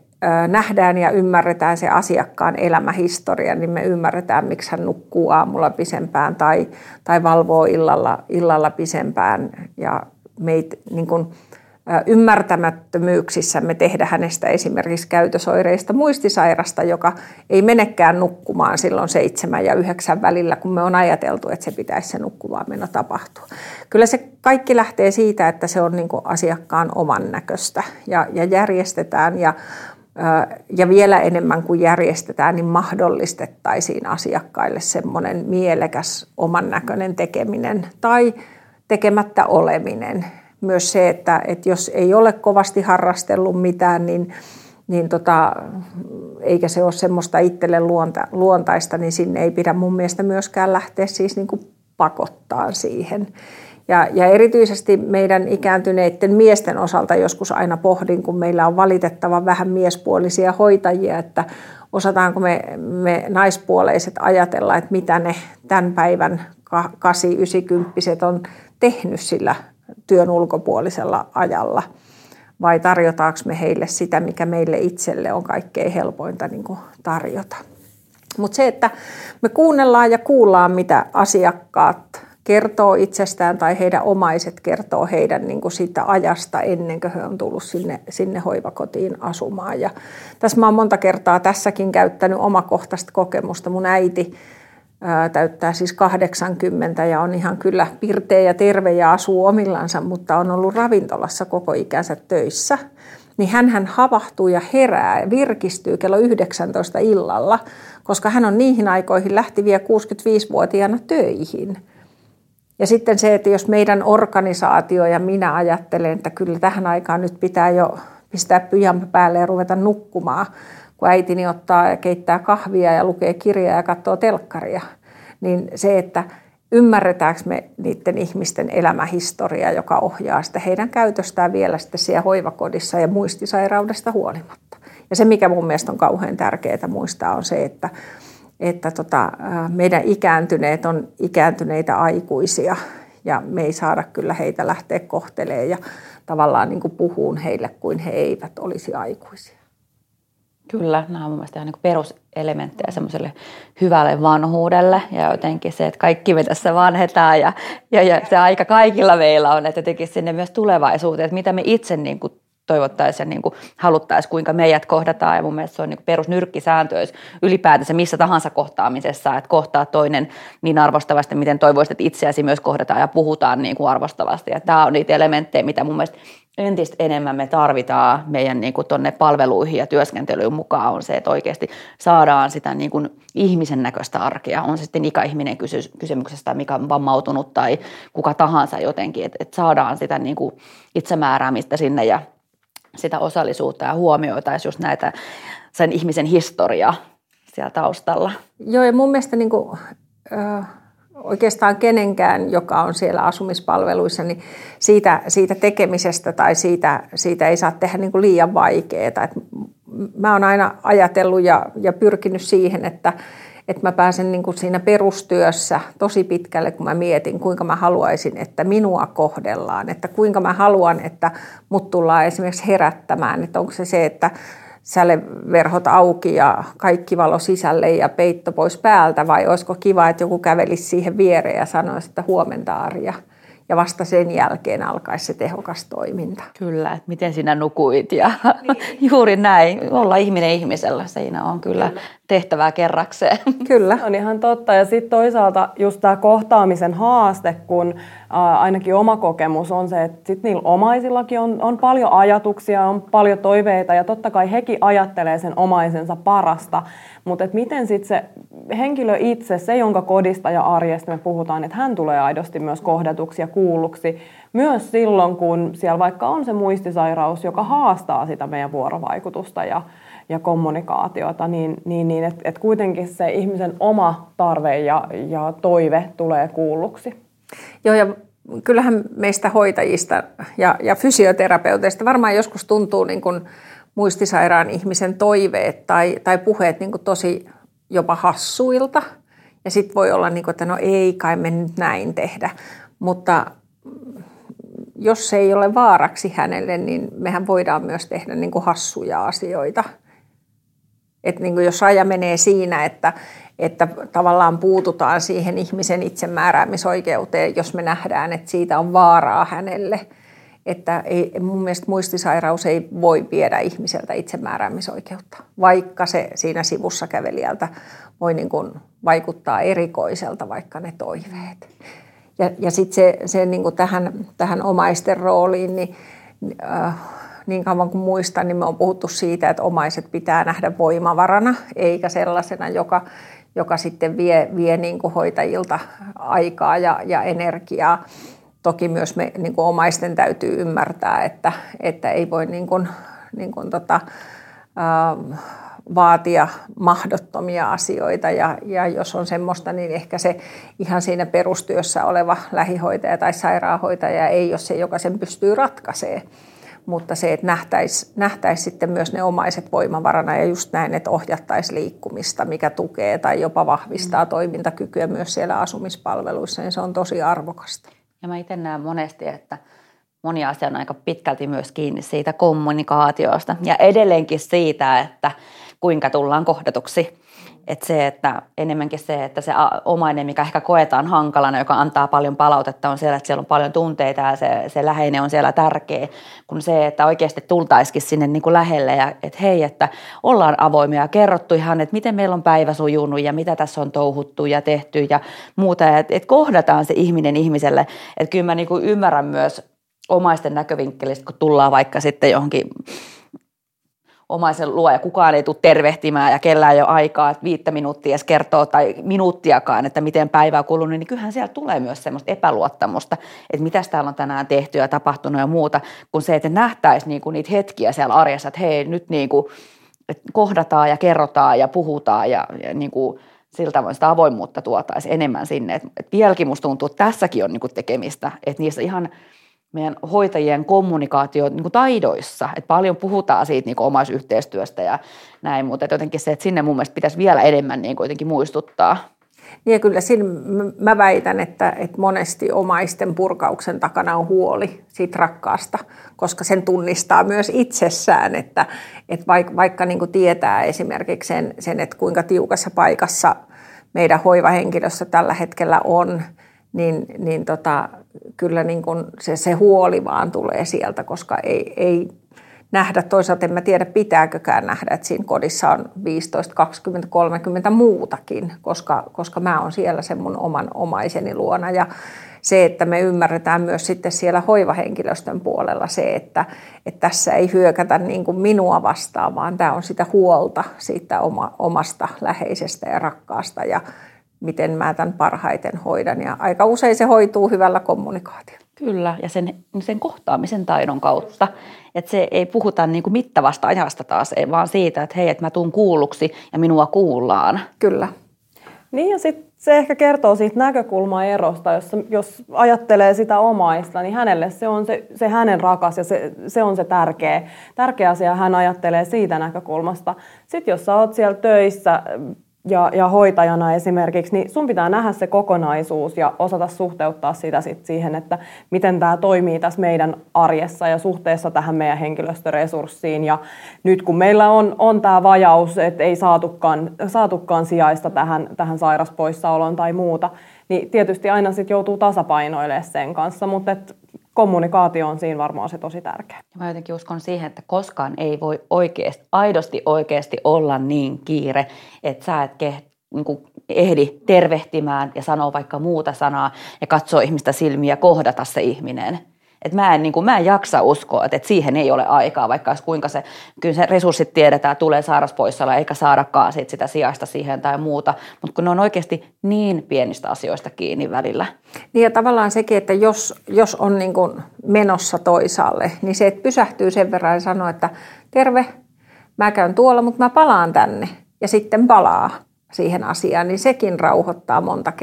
nähdään ja ymmärretään se asiakkaan elämähistoria, niin me ymmärretään, miksi hän nukkuu aamulla pisempään tai, tai valvoo illalla, illalla pisempään. Ja meitä niin kuin, ymmärtämättömyyksissämme tehdä hänestä esimerkiksi käytösoireista muistisairasta, joka ei menekään nukkumaan silloin seitsemän ja yhdeksän välillä, kun me on ajateltu, että se pitäisi se nukkuvaan meno tapahtua. Kyllä se kaikki lähtee siitä, että se on niin asiakkaan oman näköistä ja, ja järjestetään ja ja vielä enemmän kuin järjestetään, niin mahdollistettaisiin asiakkaille semmoinen mielekäs oman näköinen tekeminen tai tekemättä oleminen myös se, että, että jos ei ole kovasti harrastellut mitään, niin, niin tota, eikä se ole semmoista itselle luonta, luontaista, niin sinne ei pidä mun mielestä myöskään lähteä siis niin kuin pakottaa siihen. Ja, ja erityisesti meidän ikääntyneiden miesten osalta joskus aina pohdin, kun meillä on valitettavan vähän miespuolisia hoitajia, että osataanko me, me naispuoleiset ajatella, että mitä ne tämän päivän 8-90 on tehnyt sillä työn ulkopuolisella ajalla vai tarjotaanko me heille sitä, mikä meille itselle on kaikkein helpointa niin kuin tarjota. Mutta se, että me kuunnellaan ja kuullaan, mitä asiakkaat kertoo itsestään tai heidän omaiset kertoo heidän niin kuin siitä ajasta ennen kuin he on tullut sinne, sinne hoivakotiin asumaan. Ja tässä mä oon monta kertaa tässäkin käyttänyt omakohtaista kokemusta. Mun äiti täyttää siis 80 ja on ihan kyllä pirteä ja terve ja asuu omillansa, mutta on ollut ravintolassa koko ikänsä töissä. Niin hän havahtuu ja herää ja virkistyy kello 19 illalla, koska hän on niihin aikoihin lähti vielä 65-vuotiaana töihin. Ja sitten se, että jos meidän organisaatio ja minä ajattelen, että kyllä tähän aikaan nyt pitää jo pistää pyjama päälle ja ruveta nukkumaan, kun äitini ottaa ja keittää kahvia ja lukee kirjaa ja katsoo telkkaria, niin se, että ymmärretäänkö me niiden ihmisten elämähistoria, joka ohjaa sitä heidän käytöstään vielä sitten siellä hoivakodissa ja muistisairaudesta huolimatta. Ja se, mikä mun mielestä on kauhean tärkeää muistaa, on se, että, että tota, meidän ikääntyneet on ikääntyneitä aikuisia ja me ei saada kyllä heitä lähteä kohtelemaan ja tavallaan niin kuin puhuun heille kuin he eivät olisi aikuisia. Kyllä, nämä on mun mielestä ihan niin peruselementtejä semmoiselle hyvälle vanhuudelle ja jotenkin se, että kaikki me tässä vanhetaan ja, ja, ja se aika kaikilla meillä on, että jotenkin sinne myös tulevaisuuteen, että mitä me itse niin kuin toivottaisiin ja niin kuin haluttaisiin, kuinka meidät kohdataan. Ja mun mielestä se on niin perusnyrkkisääntö ylipäätänsä missä tahansa kohtaamisessa, että kohtaa toinen niin arvostavasti, miten toivoisit, että itseäsi myös kohdataan ja puhutaan niin kuin arvostavasti. Ja tämä on niitä elementtejä, mitä mun mielestä entistä enemmän me tarvitaan meidän niin kuin tonne palveluihin ja työskentelyyn mukaan on se, että oikeasti saadaan sitä niin kuin ihmisen näköistä arkea. On se sitten ikäihminen kysy- kysymyksestä, mikä on vammautunut tai kuka tahansa jotenkin, että, että saadaan sitä niin kuin itsemääräämistä sinne ja sitä osallisuutta ja huomioitaisiin just näitä sen ihmisen historiaa siellä taustalla. Joo, ja mun mielestä niin kuin, äh, oikeastaan kenenkään, joka on siellä asumispalveluissa, niin siitä, siitä tekemisestä tai siitä, siitä ei saa tehdä niin kuin liian vaikeaa. Et mä oon aina ajatellut ja, ja pyrkinyt siihen, että, että mä pääsen niin kuin siinä perustyössä tosi pitkälle, kun mä mietin, kuinka mä haluaisin, että minua kohdellaan, että kuinka mä haluan, että mut tullaan esimerkiksi herättämään, että onko se se, että säleverhot auki ja kaikki valo sisälle ja peitto pois päältä vai olisiko kiva, että joku kävelisi siihen viereen ja sanoisi, että huomenta Arja ja vasta sen jälkeen alkaisi se tehokas toiminta. Kyllä, että miten sinä nukuit ja niin. juuri näin. Olla ihminen ihmisellä, siinä on kyllä, kyllä. Tehtävää kerrakseen. Kyllä. On ihan totta ja sitten toisaalta just tämä kohtaamisen haaste, kun ainakin oma kokemus on se, että sit niillä omaisillakin on, on paljon ajatuksia, on paljon toiveita ja totta kai hekin ajattelee sen omaisensa parasta, mutta miten sitten se henkilö itse, se jonka kodista ja arjesta me puhutaan, että hän tulee aidosti myös kohdatuksi ja kuulluksi, myös silloin kun siellä vaikka on se muistisairaus, joka haastaa sitä meidän vuorovaikutusta ja, ja kommunikaatiota, niin, niin, niin että et kuitenkin se ihmisen oma tarve ja, ja toive tulee kuulluksi. Joo, ja kyllähän meistä hoitajista ja, ja fysioterapeuteista varmaan joskus tuntuu niin kuin muistisairaan ihmisen toiveet tai, tai puheet niin kuin tosi jopa hassuilta. Ja sitten voi olla, niin kuin, että no ei kai me nyt näin tehdä. Mutta jos se ei ole vaaraksi hänelle, niin mehän voidaan myös tehdä niin kuin hassuja asioita. Et niin kuin jos raja menee siinä, että, että tavallaan puututaan siihen ihmisen itsemääräämisoikeuteen, jos me nähdään, että siitä on vaaraa hänelle. Että ei, mun mielestä muistisairaus ei voi viedä ihmiseltä itsemääräämisoikeutta, vaikka se siinä sivussa kävelijältä voi niin kuin vaikuttaa erikoiselta, vaikka ne toiveet. Ja, ja sitten se, se niin kuin tähän, tähän omaisten rooliin, niin äh, niin kauan kuin muistan, niin me on puhuttu siitä, että omaiset pitää nähdä voimavarana, eikä sellaisena, joka, joka sitten vie, vie niin kuin hoitajilta aikaa ja, ja energiaa. Toki myös me niin kuin omaisten täytyy ymmärtää, että, että ei voi niin kuin, niin kuin tota, äh, vaatia mahdottomia asioita ja, ja jos on semmoista, niin ehkä se ihan siinä perustyössä oleva lähihoitaja tai sairaanhoitaja ei ole se, joka sen pystyy ratkaisemaan mutta se, että nähtäisiin nähtäisi sitten myös ne omaiset voimavarana ja just näin, että ohjattaisiin liikkumista, mikä tukee tai jopa vahvistaa mm. toimintakykyä myös siellä asumispalveluissa, niin se on tosi arvokasta. Ja mä itse näen monesti, että moni asia on aika pitkälti myös kiinni siitä kommunikaatiosta ja edelleenkin siitä, että kuinka tullaan kohdatuksi että se, että enemmänkin se, että se omainen, mikä ehkä koetaan hankalana, joka antaa paljon palautetta, on siellä, että siellä on paljon tunteita ja se, se läheinen on siellä tärkeä, kun se, että oikeasti tultaisikin sinne niin kuin lähelle ja että hei, että ollaan avoimia ja kerrottu ihan, että miten meillä on päivä sujunut ja mitä tässä on touhuttu ja tehty ja muuta, ja että, että kohdataan se ihminen ihmiselle, että kyllä mä niin kuin ymmärrän myös omaisten näkövinkkelistä, kun tullaan vaikka sitten johonkin omaisen luo ja kukaan ei tule tervehtimään ja kellään ei ole aikaa, että viittä minuuttia edes kertoo tai minuuttiakaan, että miten päivä on kulunut, niin kyllähän siellä tulee myös semmoista epäluottamusta, että mitä täällä on tänään tehty ja tapahtunut ja muuta, kun se, että nähtäisi niinku niitä hetkiä siellä arjessa, että hei nyt niinku, että kohdataan ja kerrotaan ja puhutaan ja, ja niinku, sillä tavoin sitä avoimuutta tuotaisiin enemmän sinne. Et, et vieläkin musta tuntuu, että tässäkin on niinku tekemistä, että niissä ihan meidän hoitajien kommunikaatio niin taidoissa, että paljon puhutaan siitä niin omaisyhteistyöstä ja näin, mutta jotenkin se, että sinne mun mielestä pitäisi vielä enemmän niin jotenkin muistuttaa. Niin ja kyllä siinä mä väitän, että, että monesti omaisten purkauksen takana on huoli siitä rakkaasta, koska sen tunnistaa myös itsessään, että, että vaikka, vaikka niin kuin tietää esimerkiksi sen, sen, että kuinka tiukassa paikassa meidän hoivahenkilössä tällä hetkellä on, niin, niin tota, kyllä niin kuin se, se huoli vaan tulee sieltä, koska ei, ei nähdä, toisaalta en mä tiedä pitääkökään nähdä, että siinä kodissa on 15, 20, 30 muutakin, koska, koska mä oon siellä sen mun oman omaiseni luona. Ja se, että me ymmärretään myös sitten siellä hoivahenkilöstön puolella se, että, että tässä ei hyökätä niin kuin minua vastaan, vaan tämä on sitä huolta siitä oma, omasta läheisestä ja rakkaasta. Ja miten mä tämän parhaiten hoidan. Ja aika usein se hoituu hyvällä kommunikaatiolla. Kyllä, ja sen, sen kohtaamisen taidon kautta. Että se ei puhuta niin kuin mittavasta ajasta taas, vaan siitä, että hei, että mä tuun kuulluksi ja minua kuullaan. Kyllä. Niin ja sitten se ehkä kertoo siitä näkökulmaerosta, jos, jos ajattelee sitä omaista, niin hänelle se on se, se hänen rakas ja se, se on se tärkeä, tärkeä asia, hän ajattelee siitä näkökulmasta. Sitten jos sä oot siellä töissä ja, ja hoitajana esimerkiksi, niin sun pitää nähdä se kokonaisuus ja osata suhteuttaa sitä sit siihen, että miten tämä toimii tässä meidän arjessa ja suhteessa tähän meidän henkilöstöresurssiin. Ja nyt kun meillä on, on tämä vajaus, että ei saatukaan, saatukaan sijaista tähän, tähän sairaspoissaoloon tai muuta, niin tietysti aina sitten joutuu tasapainoilemaan sen kanssa, mutta kommunikaatio on siinä varmaan se tosi tärkeä. Mä jotenkin uskon siihen, että koskaan ei voi oikeasti, aidosti oikeasti olla niin kiire, että sä et ke, niin kuin ehdi tervehtimään ja sanoa vaikka muuta sanaa ja katsoa ihmistä silmiä kohdata se ihminen. Et mä, en, niin kuin, mä en jaksa uskoa, että, siihen ei ole aikaa, vaikka kuinka se, kyllä se resurssit tiedetään, tulee sairaspoissaolla eikä saadakaan sit sitä sijaista siihen tai muuta, mutta kun ne on oikeasti niin pienistä asioista kiinni välillä. Niin ja tavallaan sekin, että jos, jos on niin kuin menossa toisaalle, niin se, että pysähtyy sen verran ja sanoo, että terve, mä käyn tuolla, mutta mä palaan tänne ja sitten palaa siihen asiaan, niin sekin rauhoittaa monta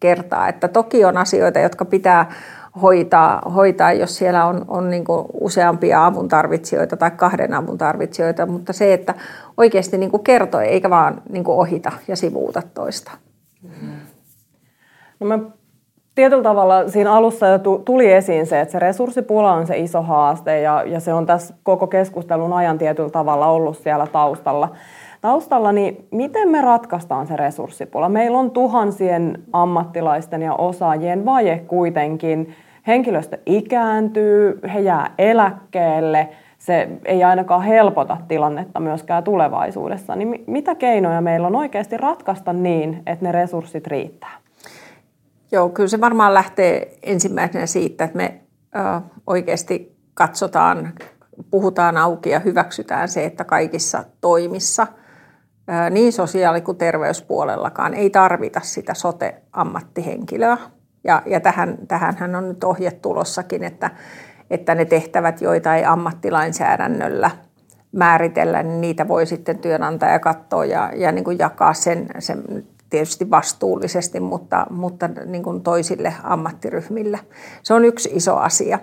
kertaa. Että toki on asioita, jotka pitää hoitaa, hoitaa jos siellä on, on niin useampia avun tarvitsijoita tai kahden avun tarvitsijoita, mutta se, että oikeasti niin kertoo eikä vaan niin ohita ja sivuuta toista. No mä tietyllä tavalla siinä alussa jo tuli esiin se, että se resurssipula on se iso haaste ja, ja se on tässä koko keskustelun ajan tietyllä tavalla ollut siellä taustalla. Taustalla, niin miten me ratkaistaan se resurssipula? Meillä on tuhansien ammattilaisten ja osaajien vaje kuitenkin henkilöstö ikääntyy, he jää eläkkeelle, se ei ainakaan helpota tilannetta myöskään tulevaisuudessa. Niin mitä keinoja meillä on oikeasti ratkaista niin, että ne resurssit riittää? Joo, kyllä se varmaan lähtee ensimmäisenä siitä, että me oikeasti katsotaan, puhutaan auki ja hyväksytään se, että kaikissa toimissa, niin sosiaali- kuin terveyspuolellakaan, ei tarvita sitä sote-ammattihenkilöä, ja, ja tähän, tähänhän on nyt ohje tulossakin, että, että ne tehtävät, joita ei ammattilainsäädännöllä määritellä, niin niitä voi sitten työnantaja katsoa ja, ja niin kuin jakaa sen, sen tietysti vastuullisesti, mutta, mutta niin kuin toisille ammattiryhmille. Se on yksi iso asia.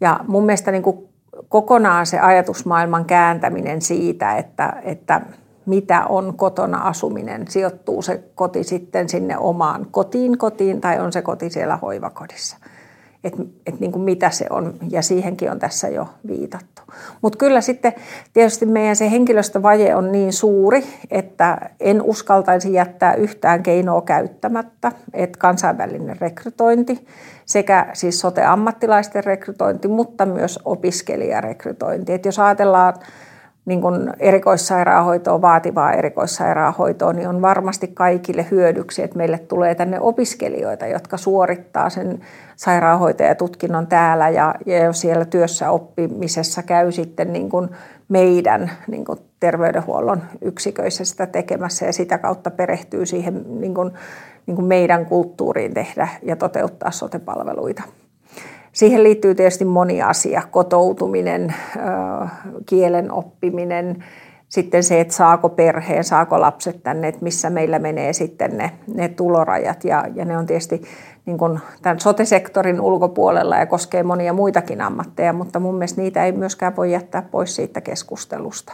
Ja mun mielestä niin kuin kokonaan se ajatusmaailman kääntäminen siitä, että, että mitä on kotona asuminen. Sijoittuu se koti sitten sinne omaan kotiin kotiin tai on se koti siellä hoivakodissa. Että et niin mitä se on, ja siihenkin on tässä jo viitattu. Mutta kyllä sitten tietysti meidän se henkilöstövaje on niin suuri, että en uskaltaisi jättää yhtään keinoa käyttämättä, että kansainvälinen rekrytointi sekä siis sote-ammattilaisten rekrytointi, mutta myös opiskelijarekrytointi. Et jos ajatellaan niin kuin erikoissairaanhoitoa, vaativaa erikoissairaanhoitoa, niin on varmasti kaikille hyödyksi, että meille tulee tänne opiskelijoita, jotka suorittaa sen sairaanhoitajatutkinnon täällä ja, ja siellä työssä oppimisessa käy sitten niin kuin meidän niin kuin terveydenhuollon yksiköissä sitä tekemässä ja sitä kautta perehtyy siihen niin kuin, niin kuin meidän kulttuuriin tehdä ja toteuttaa sotepalveluita. Siihen liittyy tietysti moni asia, kotoutuminen, kielen oppiminen, sitten se, että saako perheen, saako lapset tänne, että missä meillä menee sitten ne, ne tulorajat. Ja, ja ne on tietysti niin kuin tämän sote-sektorin ulkopuolella ja koskee monia muitakin ammatteja, mutta mun mielestä niitä ei myöskään voi jättää pois siitä keskustelusta.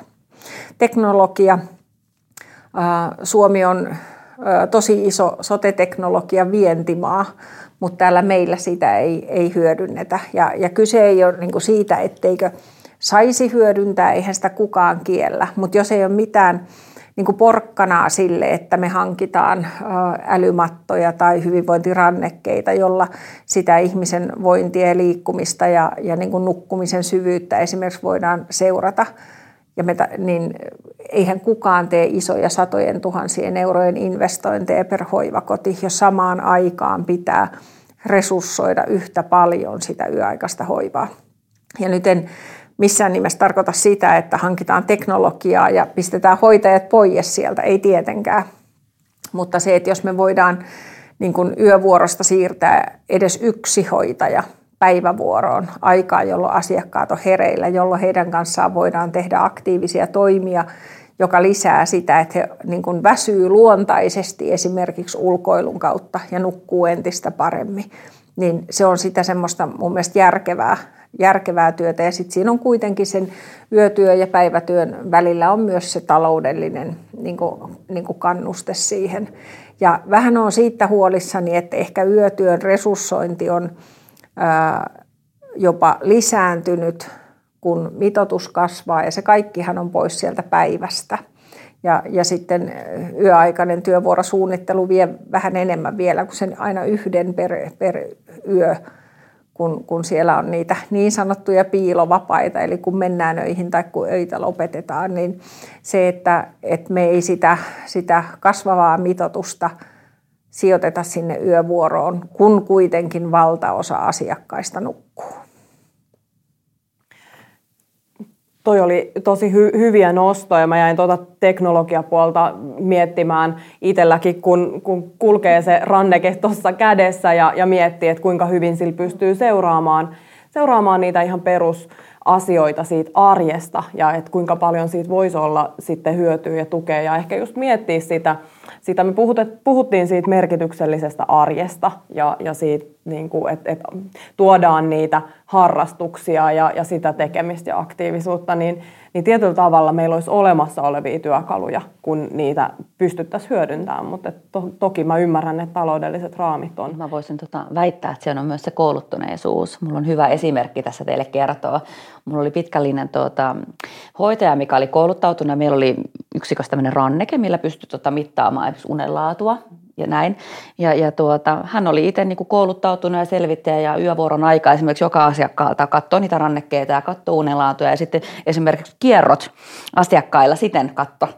Teknologia. Suomi on tosi iso sote-teknologia vientimaa, mutta täällä meillä sitä ei, ei hyödynnetä. Ja, ja kyse ei ole niin siitä, etteikö saisi hyödyntää, eihän sitä kukaan kiellä. Mutta jos ei ole mitään niin kuin porkkanaa sille, että me hankitaan älymattoja tai hyvinvointirannekkeita, jolla sitä ihmisen vointia ja liikkumista ja, ja niin kuin nukkumisen syvyyttä esimerkiksi voidaan seurata, ja me, niin eihän kukaan tee isoja satojen tuhansien eurojen investointeja per hoivakoti, jos samaan aikaan pitää resurssoida yhtä paljon sitä yöaikaista hoivaa. Ja nyt en missään nimessä tarkoita sitä, että hankitaan teknologiaa ja pistetään hoitajat pois sieltä, ei tietenkään. Mutta se, että jos me voidaan niin kuin yövuorosta siirtää edes yksi hoitaja päivävuoroon aikaa, jolloin asiakkaat on hereillä, jolloin heidän kanssaan voidaan tehdä aktiivisia toimia, joka lisää sitä, että he niin kuin väsyy luontaisesti esimerkiksi ulkoilun kautta ja nukkuu entistä paremmin. Niin se on sitä semmoista mun mielestä järkevää järkevää työtä. Ja sitten siinä on kuitenkin sen yötyö ja päivätyön välillä on myös se taloudellinen niin kuin, niin kuin kannuste siihen. Ja vähän on siitä huolissani, että ehkä yötyön resurssointi on jopa lisääntynyt, kun mitotus kasvaa ja se kaikkihan on pois sieltä päivästä. Ja, ja sitten yöaikainen työvuorosuunnittelu vie vähän enemmän vielä kuin sen aina yhden per, per yö kun, kun siellä on niitä niin sanottuja piilovapaita, eli kun mennään öihin tai kun öitä lopetetaan, niin se, että, että me ei sitä, sitä kasvavaa mitotusta sijoiteta sinne yövuoroon, kun kuitenkin valtaosa asiakkaista nukkuu. Toi oli tosi hy- hyviä nostoja. Mä jäin tuota teknologiapuolta miettimään itselläkin, kun, kun kulkee se ranneke tuossa kädessä ja, ja miettii, että kuinka hyvin sillä pystyy seuraamaan, seuraamaan niitä ihan perusasioita siitä arjesta ja että kuinka paljon siitä voisi olla sitten hyötyä ja tukea ja ehkä just miettiä sitä, sitä me puhuttiin siitä merkityksellisestä arjesta ja, ja siitä, niin kuin, että, että tuodaan niitä harrastuksia ja, ja sitä tekemistä ja aktiivisuutta, niin, niin tietyllä tavalla meillä olisi olemassa olevia työkaluja, kun niitä pystyttäisiin hyödyntämään, mutta to, toki mä ymmärrän, että taloudelliset raamit on. Mä voisin tota väittää, että se on myös se kouluttuneisuus. Mulla on hyvä esimerkki tässä teille kertoa. Mulla oli pitkällinen tuota, hoitaja, mikä oli kouluttautunut ja meillä oli yksikössä tämmöinen ranneke, millä pystyi tota, mittaamaan unenlaatua ja näin. Ja, ja tuota, hän oli itse niin kouluttautunut ja selvittäjä ja yövuoron aika esimerkiksi joka asiakkaalta katsoi niitä rannekkeita ja katsoi unenlaatua ja sitten esimerkiksi kierrot asiakkailla siten katto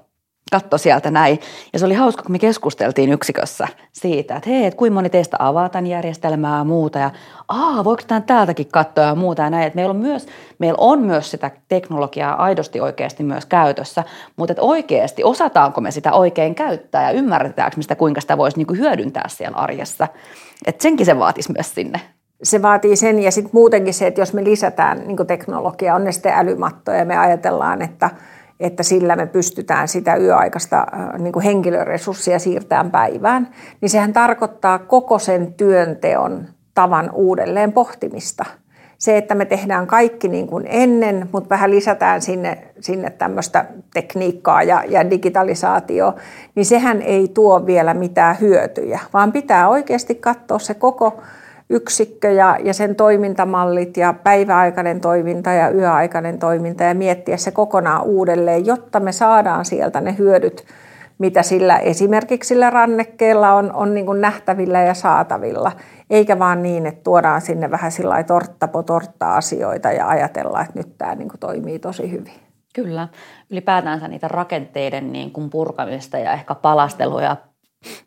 katto sieltä näin. Ja se oli hauska, kun me keskusteltiin yksikössä siitä, että hei, että kuinka moni teistä avaa tämän järjestelmää ja muuta. Ja aa, voiko tämän täältäkin katsoa ja muuta ja näin. Että meillä, on myös, meillä on myös sitä teknologiaa aidosti oikeasti myös käytössä, mutta että oikeasti osataanko me sitä oikein käyttää ja ymmärretäänkö me sitä, kuinka sitä voisi niinku hyödyntää siellä arjessa. Että senkin se vaatisi myös sinne se vaatii sen ja sitten muutenkin se, että jos me lisätään niin teknologiaa, on ne sitten älymattoja ja me ajatellaan, että – että sillä me pystytään sitä yöaikaista äh, niin kuin henkilöresurssia siirtämään päivään, niin sehän tarkoittaa koko sen työnteon tavan uudelleen pohtimista. Se, että me tehdään kaikki niin kuin ennen, mutta vähän lisätään sinne, sinne tämmöistä tekniikkaa ja, ja digitalisaatio, niin sehän ei tuo vielä mitään hyötyjä, vaan pitää oikeasti katsoa se koko yksikkö ja, ja sen toimintamallit ja päiväaikainen toiminta ja yöaikainen toiminta ja miettiä se kokonaan uudelleen, jotta me saadaan sieltä ne hyödyt, mitä sillä esimerkiksi sillä rannekkeella on, on niin kuin nähtävillä ja saatavilla. Eikä vaan niin, että tuodaan sinne vähän sillä tortta po tortta asioita ja ajatellaan, että nyt tämä niin kuin toimii tosi hyvin. Kyllä. Ylipäätänsä niitä rakenteiden niin kuin purkamista ja ehkä palastelua ja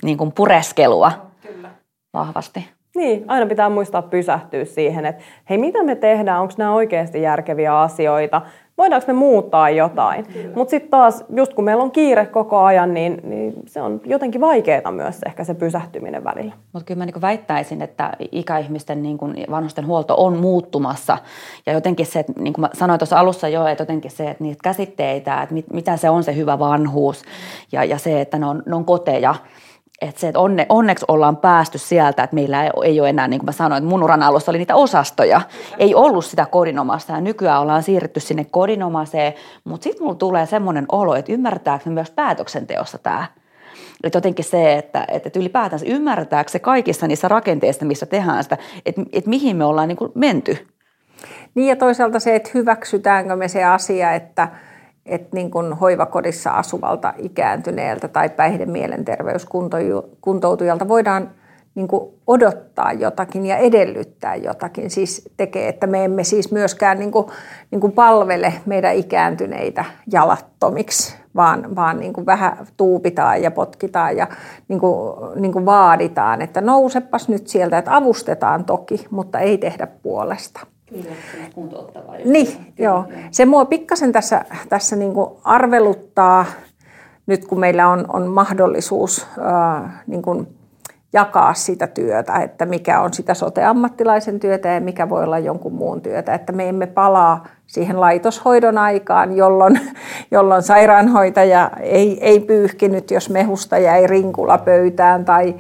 niin kuin pureskelua Kyllä. vahvasti. Niin, aina pitää muistaa pysähtyä siihen, että hei, mitä me tehdään, onko nämä oikeasti järkeviä asioita, voidaanko me muuttaa jotain. Mutta sitten taas, just kun meillä on kiire koko ajan, niin, niin se on jotenkin vaikeaa myös ehkä se pysähtyminen välillä. Mutta kyllä mä niin väittäisin, että ikäihmisten niin kuin vanhusten huolto on muuttumassa. Ja jotenkin se, että niin kuin mä sanoin tuossa alussa jo, että jotenkin se, että niitä käsitteitä, että mit, mitä se on se hyvä vanhuus ja, ja se, että ne on, ne on koteja – että se, että onne, onneksi ollaan päästy sieltä, että meillä ei, ei ole enää, niin kuin mä sanoin, että mun uran alussa oli niitä osastoja. Ei ollut sitä kodinomasta ja nykyään ollaan siirrytty sinne kodinomaiseen, mutta sitten mulla tulee semmoinen olo, että ymmärtääkö myös päätöksenteossa tämä. Että jotenkin se, että, että ylipäätänsä ymmärretäänkö se kaikissa niissä rakenteissa, missä tehdään sitä, että, että mihin me ollaan niin kuin menty. Niin ja toisaalta se, että hyväksytäänkö me se asia, että – että niin kuin hoivakodissa asuvalta ikääntyneeltä tai päihdemielenterveyskuntoutujalta voidaan niin kuin odottaa jotakin ja edellyttää jotakin. Siis tekee, että me emme siis myöskään niin kuin, niin kuin palvele meidän ikääntyneitä jalattomiksi, vaan, vaan niin kuin vähän tuupitaan ja potkitaan ja niin kuin, niin kuin vaaditaan, että nousepas nyt sieltä, että avustetaan toki, mutta ei tehdä puolesta. Niin, joo. Se mua pikkasen tässä, tässä niin kuin arveluttaa, nyt kun meillä on, on mahdollisuus äh, niin kuin jakaa sitä työtä, että mikä on sitä sote-ammattilaisen työtä ja mikä voi olla jonkun muun työtä. Että me emme palaa siihen laitoshoidon aikaan, jolloin, jolloin sairaanhoitaja ei, ei pyyhkinyt, jos mehusta jäi rinkula pöytään tai,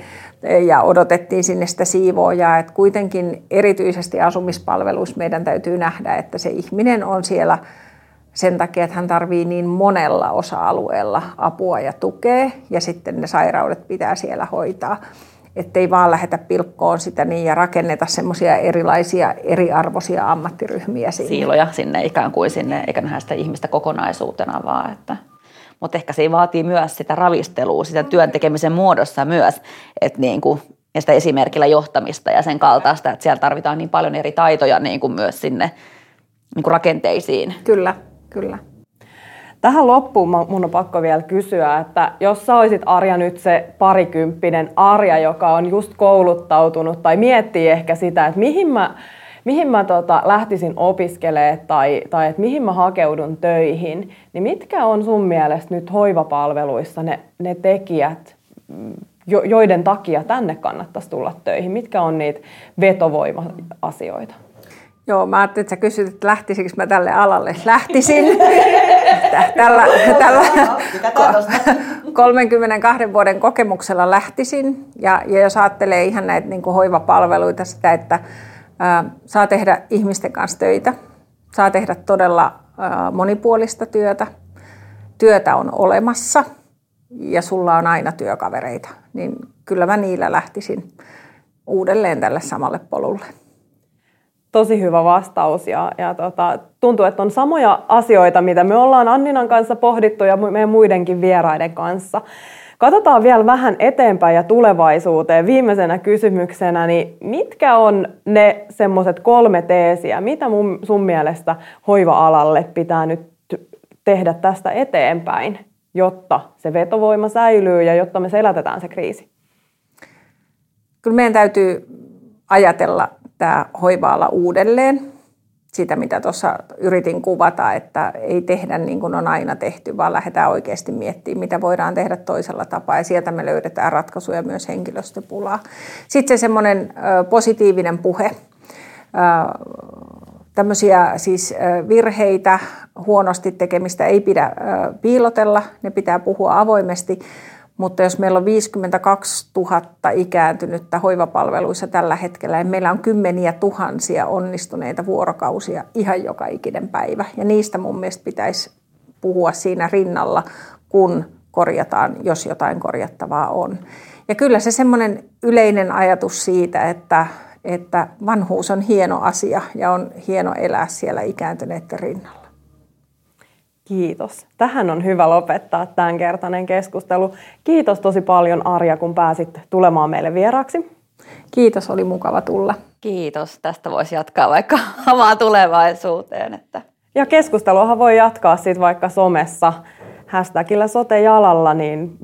ja odotettiin sinne sitä siivoojaa. Että kuitenkin erityisesti asumispalveluissa meidän täytyy nähdä, että se ihminen on siellä sen takia, että hän tarvii niin monella osa-alueella apua ja tukea ja sitten ne sairaudet pitää siellä hoitaa. Että ei vaan lähetä pilkkoon sitä niin ja rakenneta semmoisia erilaisia eriarvoisia ammattiryhmiä sinne. Siiloja sinne ikään kuin sinne, eikä nähdä sitä ihmistä kokonaisuutena vaan, että mutta ehkä se vaatii myös sitä ravistelua, sitä työn tekemisen muodossa myös, että niin kuin, ja sitä esimerkillä johtamista ja sen kaltaista, että siellä tarvitaan niin paljon eri taitoja niin kuin myös sinne niin kuin rakenteisiin. Kyllä, kyllä. Tähän loppuun mun on pakko vielä kysyä, että jos sä olisit Arja nyt se parikymppinen Arja, joka on just kouluttautunut tai miettii ehkä sitä, että mihin mä mihin mä tota, lähtisin opiskelemaan tai, tai että mihin mä hakeudun töihin, niin mitkä on sun mielestä nyt hoivapalveluissa ne, ne tekijät, jo, joiden takia tänne kannattaisi tulla töihin? Mitkä on niitä vetovoima-asioita? Joo, mä ajattelin, että sä kysyt, että lähtisikö mä tälle alalle. Lähtisin. tällä, tällä 32 vuoden kokemuksella lähtisin. Ja, ja jos ajattelee ihan näitä niin hoivapalveluita, sitä, että saa tehdä ihmisten kanssa töitä, saa tehdä todella monipuolista työtä, työtä on olemassa ja sulla on aina työkavereita, niin kyllä mä niillä lähtisin uudelleen tälle samalle polulle. Tosi hyvä vastaus ja, ja tota, tuntuu, että on samoja asioita, mitä me ollaan Anninan kanssa pohdittu ja meidän muidenkin vieraiden kanssa. Katsotaan vielä vähän eteenpäin ja tulevaisuuteen. Viimeisenä kysymyksenä, niin mitkä on ne semmoiset kolme teesiä, mitä mun, sun mielestä hoiva-alalle pitää nyt tehdä tästä eteenpäin, jotta se vetovoima säilyy ja jotta me selätetään se kriisi? Kyllä meidän täytyy ajatella tämä hoiva-ala uudelleen sitä, mitä tuossa yritin kuvata, että ei tehdä niin kuin on aina tehty, vaan lähdetään oikeasti miettimään, mitä voidaan tehdä toisella tapaa. Ja sieltä me löydetään ratkaisuja myös henkilöstöpulaa. Sitten se semmoinen positiivinen puhe. Tämmöisiä siis virheitä, huonosti tekemistä ei pidä piilotella, ne pitää puhua avoimesti. Mutta jos meillä on 52 000 ikääntynyttä hoivapalveluissa tällä hetkellä, niin meillä on kymmeniä tuhansia onnistuneita vuorokausia ihan joka ikinen päivä. Ja niistä mun mielestä pitäisi puhua siinä rinnalla, kun korjataan, jos jotain korjattavaa on. Ja kyllä se semmoinen yleinen ajatus siitä, että, että vanhuus on hieno asia ja on hieno elää siellä ikääntyneiden rinnalla. Kiitos. Tähän on hyvä lopettaa tämänkertainen keskustelu. Kiitos tosi paljon Arja, kun pääsit tulemaan meille vieraaksi. Kiitos, oli mukava tulla. Kiitos. Tästä voisi jatkaa vaikka hamaa tulevaisuuteen. Että. Ja keskusteluahan voi jatkaa siitä vaikka somessa hashtagillä sotejalalla, niin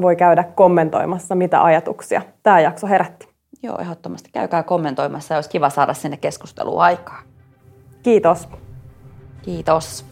voi käydä kommentoimassa, mitä ajatuksia tämä jakso herätti. Joo, ehdottomasti. Käykää kommentoimassa ja olisi kiva saada sinne keskustelua aikaa. Kiitos. Kiitos.